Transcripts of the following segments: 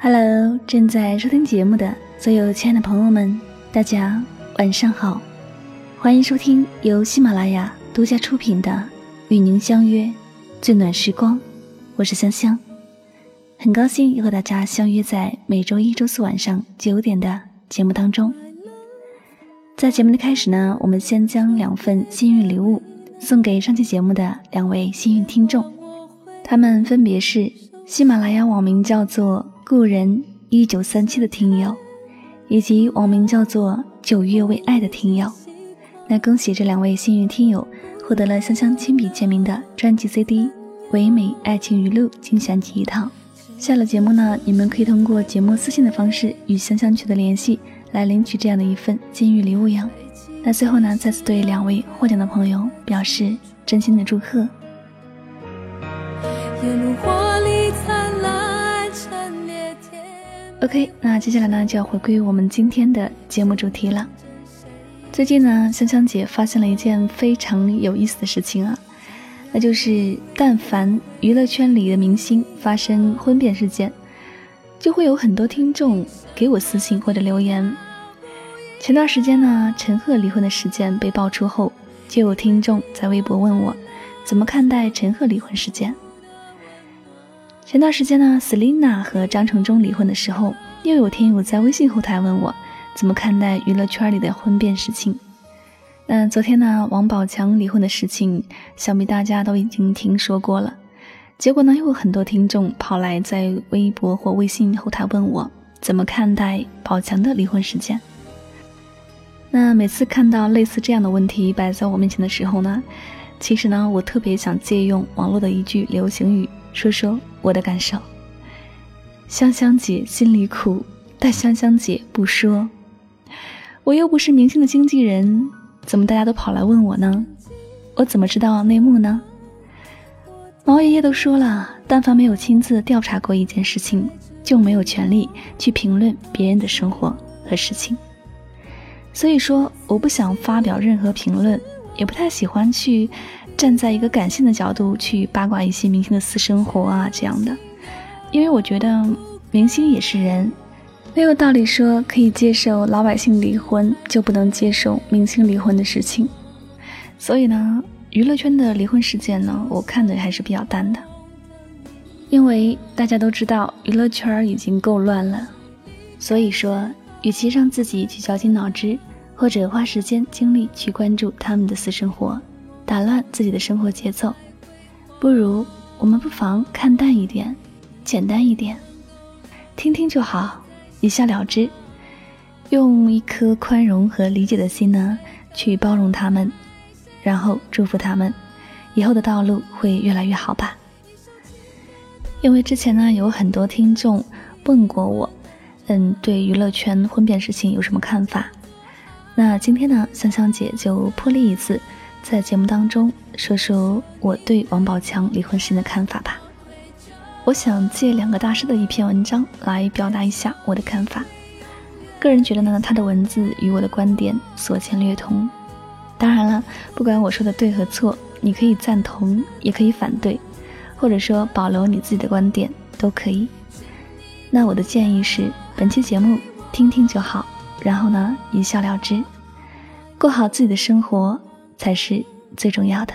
Hello，正在收听节目的所有亲爱的朋友们，大家晚上好，欢迎收听由喜马拉雅独家出品的《与您相约最暖时光》，我是香香，很高兴又和大家相约在每周一、周四晚上九点的节目当中。在节目的开始呢，我们先将两份幸运礼物送给上期节目的两位幸运听众，他们分别是喜马拉雅网名叫做。故人一九三七的听友，以及网名叫做九月为爱的听友，那恭喜这两位幸运听友获得了香香亲笔签名的专辑 CD《唯美爱情语录精选集》一套。下了节目呢，你们可以通过节目私信的方式与香香取得联系，来领取这样的一份金玉礼物哟。那最后呢，再次对两位获奖的朋友表示真心的祝贺。OK，那接下来呢就要回归我们今天的节目主题了。最近呢，香香姐发现了一件非常有意思的事情啊，那就是但凡娱乐圈里的明星发生婚变事件，就会有很多听众给我私信或者留言。前段时间呢，陈赫离婚的事件被爆出后，就有听众在微博问我怎么看待陈赫离婚事件。前段时间呢，Selina 和张承忠离婚的时候，又有听友在微信后台问我怎么看待娱乐圈里的婚变事情。那昨天呢，王宝强离婚的事情，想必大家都已经听说过了。结果呢，又有很多听众跑来在微博或微信后台问我怎么看待宝强的离婚事件。那每次看到类似这样的问题摆在我面前的时候呢，其实呢，我特别想借用网络的一句流行语。说说我的感受。香香姐心里苦，但香香姐不说。我又不是明星的经纪人，怎么大家都跑来问我呢？我怎么知道内幕呢？毛爷爷都说了，但凡没有亲自调查过一件事情，就没有权利去评论别人的生活和事情。所以说，我不想发表任何评论，也不太喜欢去。站在一个感性的角度去八卦一些明星的私生活啊，这样的，因为我觉得明星也是人，没有道理说可以接受老百姓离婚就不能接受明星离婚的事情。所以呢，娱乐圈的离婚事件呢，我看的还是比较淡的，因为大家都知道娱乐圈已经够乱了，所以说，与其让自己去绞尽脑汁，或者花时间精力去关注他们的私生活。打乱自己的生活节奏，不如我们不妨看淡一点，简单一点，听听就好，一笑了之，用一颗宽容和理解的心呢，去包容他们，然后祝福他们，以后的道路会越来越好吧。因为之前呢，有很多听众问过我，嗯，对娱乐圈婚变事情有什么看法？那今天呢，香香姐就破例一次。在节目当中说说我对王宝强离婚事的看法吧。我想借两个大师的一篇文章来表达一下我的看法。个人觉得呢，他的文字与我的观点所见略同。当然了，不管我说的对和错，你可以赞同，也可以反对，或者说保留你自己的观点都可以。那我的建议是，本期节目听听就好，然后呢一笑了之，过好自己的生活。才是最重要的。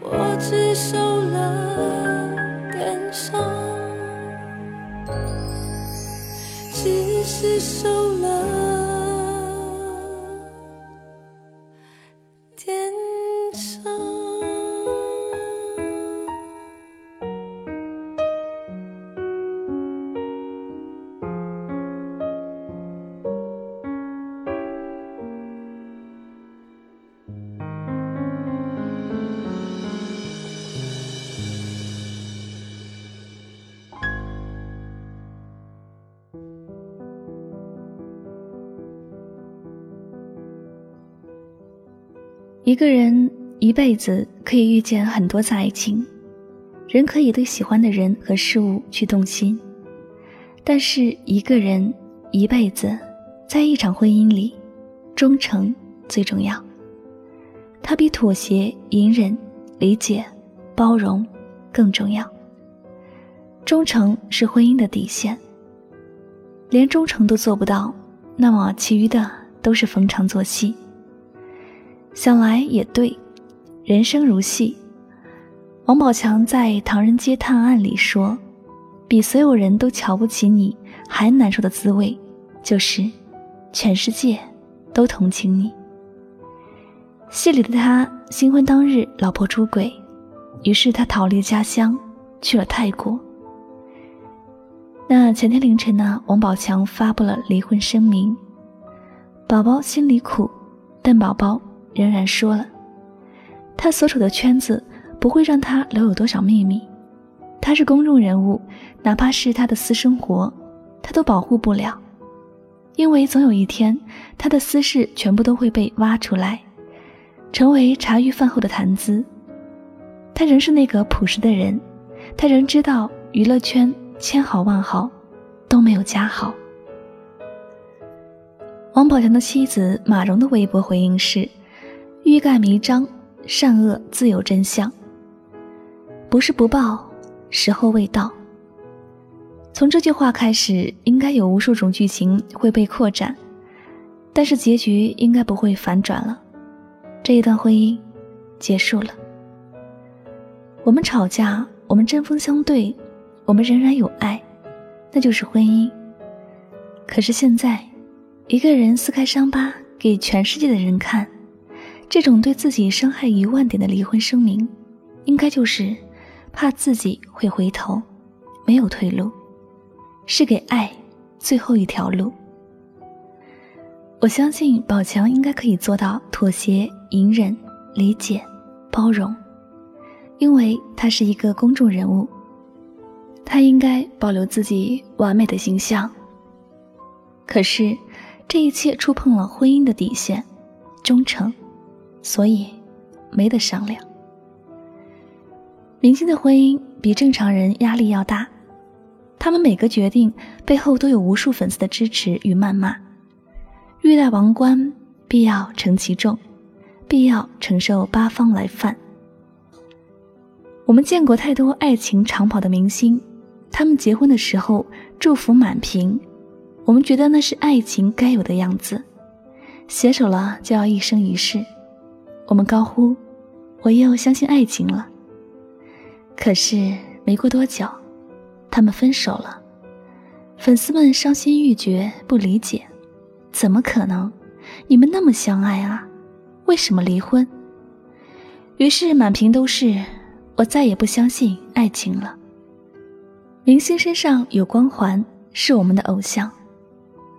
我只受了感伤，只是受了。一个人一辈子可以遇见很多次爱情，人可以对喜欢的人和事物去动心，但是一个人一辈子，在一场婚姻里，忠诚最重要。它比妥协、隐忍、理解、包容更重要。忠诚是婚姻的底线。连忠诚都做不到，那么其余的都是逢场作戏。想来也对，人生如戏。王宝强在《唐人街探案》里说：“比所有人都瞧不起你还难受的滋味，就是全世界都同情你。”戏里的他新婚当日，老婆出轨，于是他逃离家乡，去了泰国。那前天凌晨呢，王宝强发布了离婚声明，宝宝心里苦，但宝宝仍然说了，他所处的圈子。不会让他留有多少秘密。他是公众人物，哪怕是他的私生活，他都保护不了，因为总有一天，他的私事全部都会被挖出来，成为茶余饭后的谈资。他仍是那个朴实的人，他仍知道娱乐圈千好万好，都没有家好。王宝强的妻子马蓉的微博回应是：“欲盖弥彰，善恶自有真相。”不是不报，时候未到。从这句话开始，应该有无数种剧情会被扩展，但是结局应该不会反转了。这一段婚姻结束了。我们吵架，我们针锋相对，我们仍然有爱，那就是婚姻。可是现在，一个人撕开伤疤给全世界的人看，这种对自己伤害一万点的离婚声明，应该就是。怕自己会回头，没有退路，是给爱最后一条路。我相信宝强应该可以做到妥协、隐忍、理解、包容，因为他是一个公众人物，他应该保留自己完美的形象。可是，这一切触碰了婚姻的底线，忠诚，所以没得商量。明星的婚姻比正常人压力要大，他们每个决定背后都有无数粉丝的支持与谩骂。欲戴王冠，必要承其重，必要承受八方来犯。我们见过太多爱情长跑的明星，他们结婚的时候祝福满屏，我们觉得那是爱情该有的样子，携手了就要一生一世，我们高呼：“我又相信爱情了。”可是没过多久，他们分手了，粉丝们伤心欲绝，不理解，怎么可能？你们那么相爱啊，为什么离婚？于是满屏都是我再也不相信爱情了。明星身上有光环，是我们的偶像，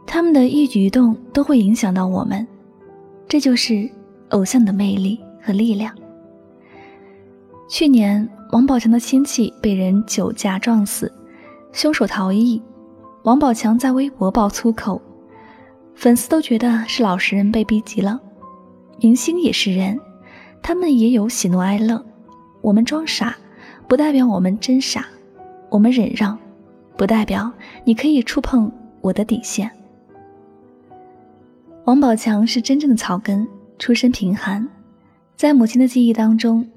他们的一举一动都会影响到我们，这就是偶像的魅力和力量。去年。王宝强的亲戚被人酒驾撞死，凶手逃逸。王宝强在微博爆粗口，粉丝都觉得是老实人被逼急了。明星也是人，他们也有喜怒哀乐。我们装傻，不代表我们真傻；我们忍让，不代表你可以触碰我的底线。王宝强是真正的草根，出身贫寒，在母亲的记忆当中。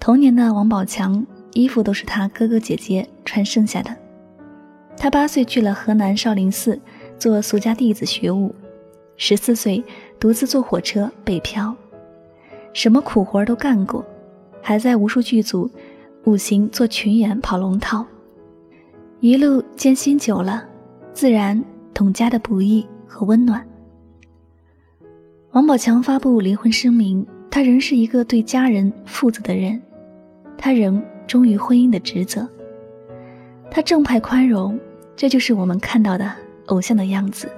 童年的王宝强，衣服都是他哥哥姐姐穿剩下的。他八岁去了河南少林寺做俗家弟子学武，十四岁独自坐火车北漂，什么苦活都干过，还在无数剧组五行做群演跑龙套。一路艰辛久了，自然懂家的不易和温暖。王宝强发布离婚声明。他仍是一个对家人负责的人，他仍忠于婚姻的职责。他正派宽容，这就是我们看到的偶像的样子。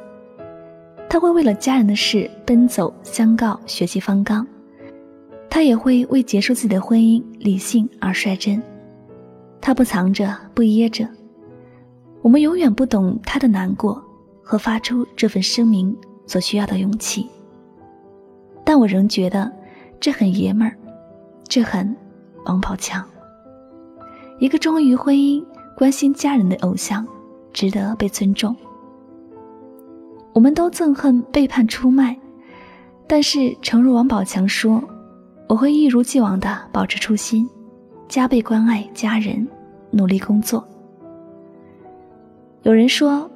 他会为了家人的事奔走相告，血气方刚；他也会为结束自己的婚姻理性而率真。他不藏着，不掖着。我们永远不懂他的难过和发出这份声明所需要的勇气，但我仍觉得。这很爷们儿，这很王宝强。一个忠于婚姻、关心家人的偶像，值得被尊重。我们都憎恨背叛出卖，但是诚如王宝强说：“我会一如既往的保持初心，加倍关爱家人，努力工作。”有人说，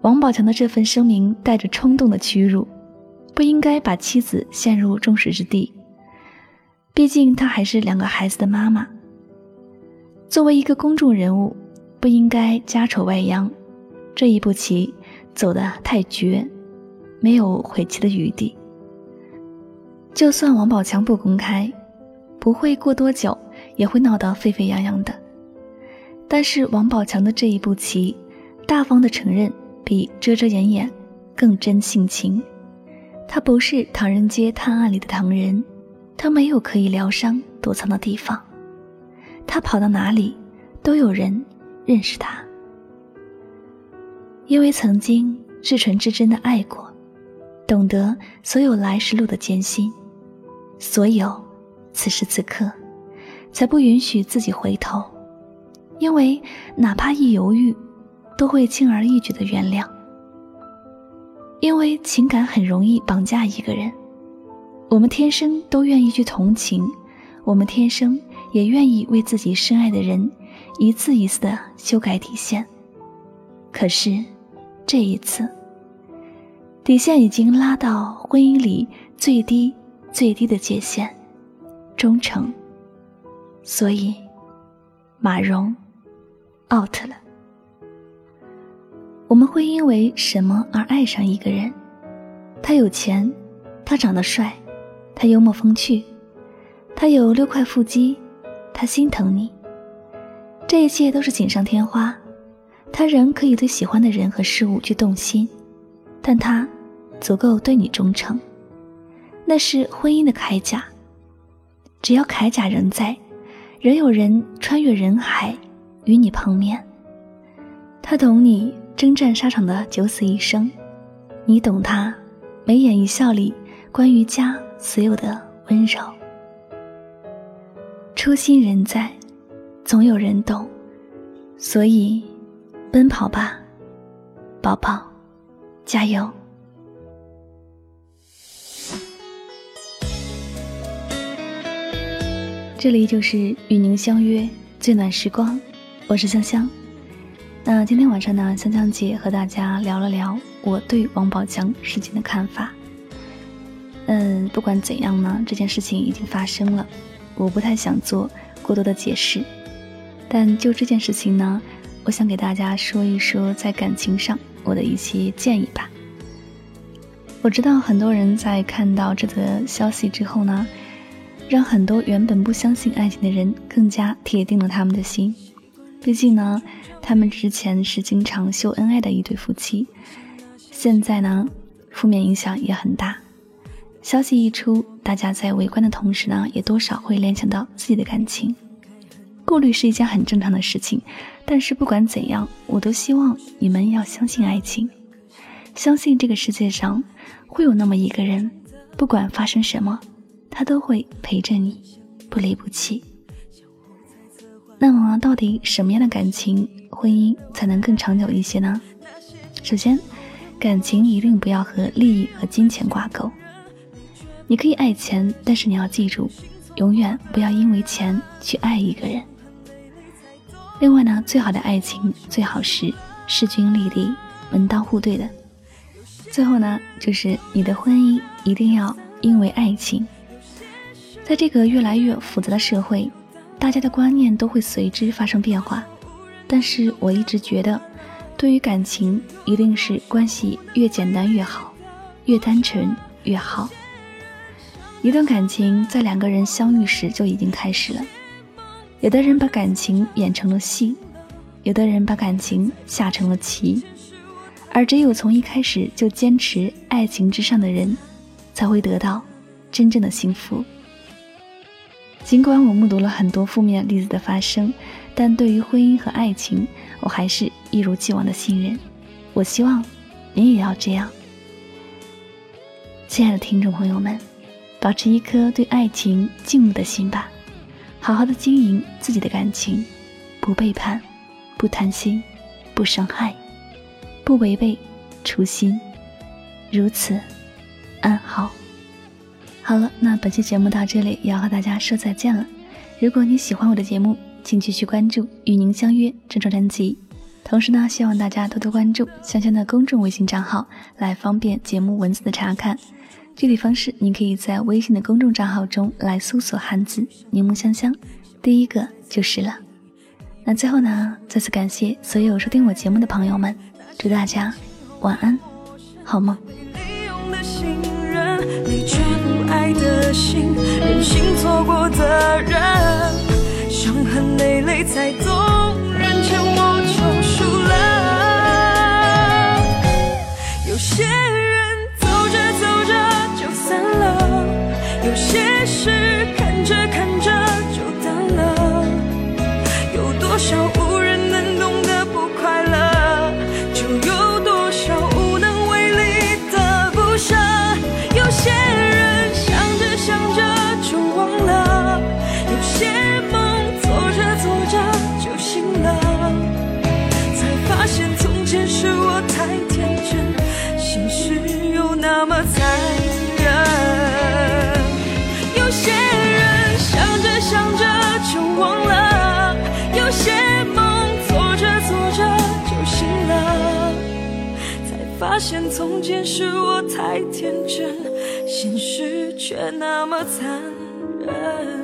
王宝强的这份声明带着冲动的屈辱，不应该把妻子陷入众矢之的。毕竟她还是两个孩子的妈妈。作为一个公众人物，不应该家丑外扬，这一步棋走得太绝，没有悔棋的余地。就算王宝强不公开，不会过多久也会闹得沸沸扬扬的。但是王宝强的这一步棋，大方的承认比遮遮掩掩更真性情。他不是唐人街探案里的唐人，他没有可以疗伤躲藏的地方，他跑到哪里都有人认识他。因为曾经至纯至真的爱过，懂得所有来时路的艰辛。所有，此时此刻，才不允许自己回头，因为哪怕一犹豫，都会轻而易举的原谅。因为情感很容易绑架一个人，我们天生都愿意去同情，我们天生也愿意为自己深爱的人一次一次的修改底线。可是，这一次，底线已经拉到婚姻里最低。最低的界限，忠诚。所以，马蓉 out 了。我们会因为什么而爱上一个人？他有钱，他长得帅，他幽默风趣，他有六块腹肌，他心疼你。这一切都是锦上添花。他仍可以对喜欢的人和事物去动心，但他足够对你忠诚。那是婚姻的铠甲，只要铠甲仍在，仍有人穿越人海与你碰面。他懂你征战沙场的九死一生，你懂他眉眼一笑里关于家所有的温柔。初心仍在，总有人懂，所以奔跑吧，宝宝，加油！这里就是与您相约最暖时光，我是香香。那今天晚上呢，香香姐和大家聊了聊我对王宝强事情的看法。嗯，不管怎样呢，这件事情已经发生了，我不太想做过多的解释。但就这件事情呢，我想给大家说一说在感情上我的一些建议吧。我知道很多人在看到这则消息之后呢。让很多原本不相信爱情的人更加铁定了他们的心。毕竟呢，他们之前是经常秀恩爱的一对夫妻，现在呢，负面影响也很大。消息一出，大家在围观的同时呢，也多少会联想到自己的感情。顾虑是一件很正常的事情，但是不管怎样，我都希望你们要相信爱情，相信这个世界上会有那么一个人，不管发生什么。他都会陪着你，不离不弃。那么，到底什么样的感情、婚姻才能更长久一些呢？首先，感情一定不要和利益和金钱挂钩。你可以爱钱，但是你要记住，永远不要因为钱去爱一个人。另外呢，最好的爱情最好是势均力敌、门当户对的。最后呢，就是你的婚姻一定要因为爱情。在这个越来越复杂的社会，大家的观念都会随之发生变化。但是我一直觉得，对于感情，一定是关系越简单越好，越单纯越好。一段感情在两个人相遇时就已经开始了。有的人把感情演成了戏，有的人把感情下成了棋，而只有从一开始就坚持爱情之上的人，才会得到真正的幸福。尽管我目睹了很多负面例子的发生，但对于婚姻和爱情，我还是一如既往的信任。我希望你也要这样，亲爱的听众朋友们，保持一颗对爱情敬慕的心吧，好好的经营自己的感情，不背叛，不贪心，不伤害，不违背初心，如此安好。好了，那本期节目到这里也要和大家说再见了。如果你喜欢我的节目，请继续关注《与您相约》这张专辑。同时呢，希望大家多多关注香香的公众微信账号，来方便节目文字的查看。具体方式，您可以在微信的公众账号中来搜索汉字“柠檬香香”，第一个就是了。那最后呢，再次感谢所有收听我节目的朋友们，祝大家晚安，好梦。爱的心，任性错过的人，伤痕累累才懂，人劝我就输了。有些人走着走着就散了，有些事看着看着。发现从前是我太天真，现实却那么残忍。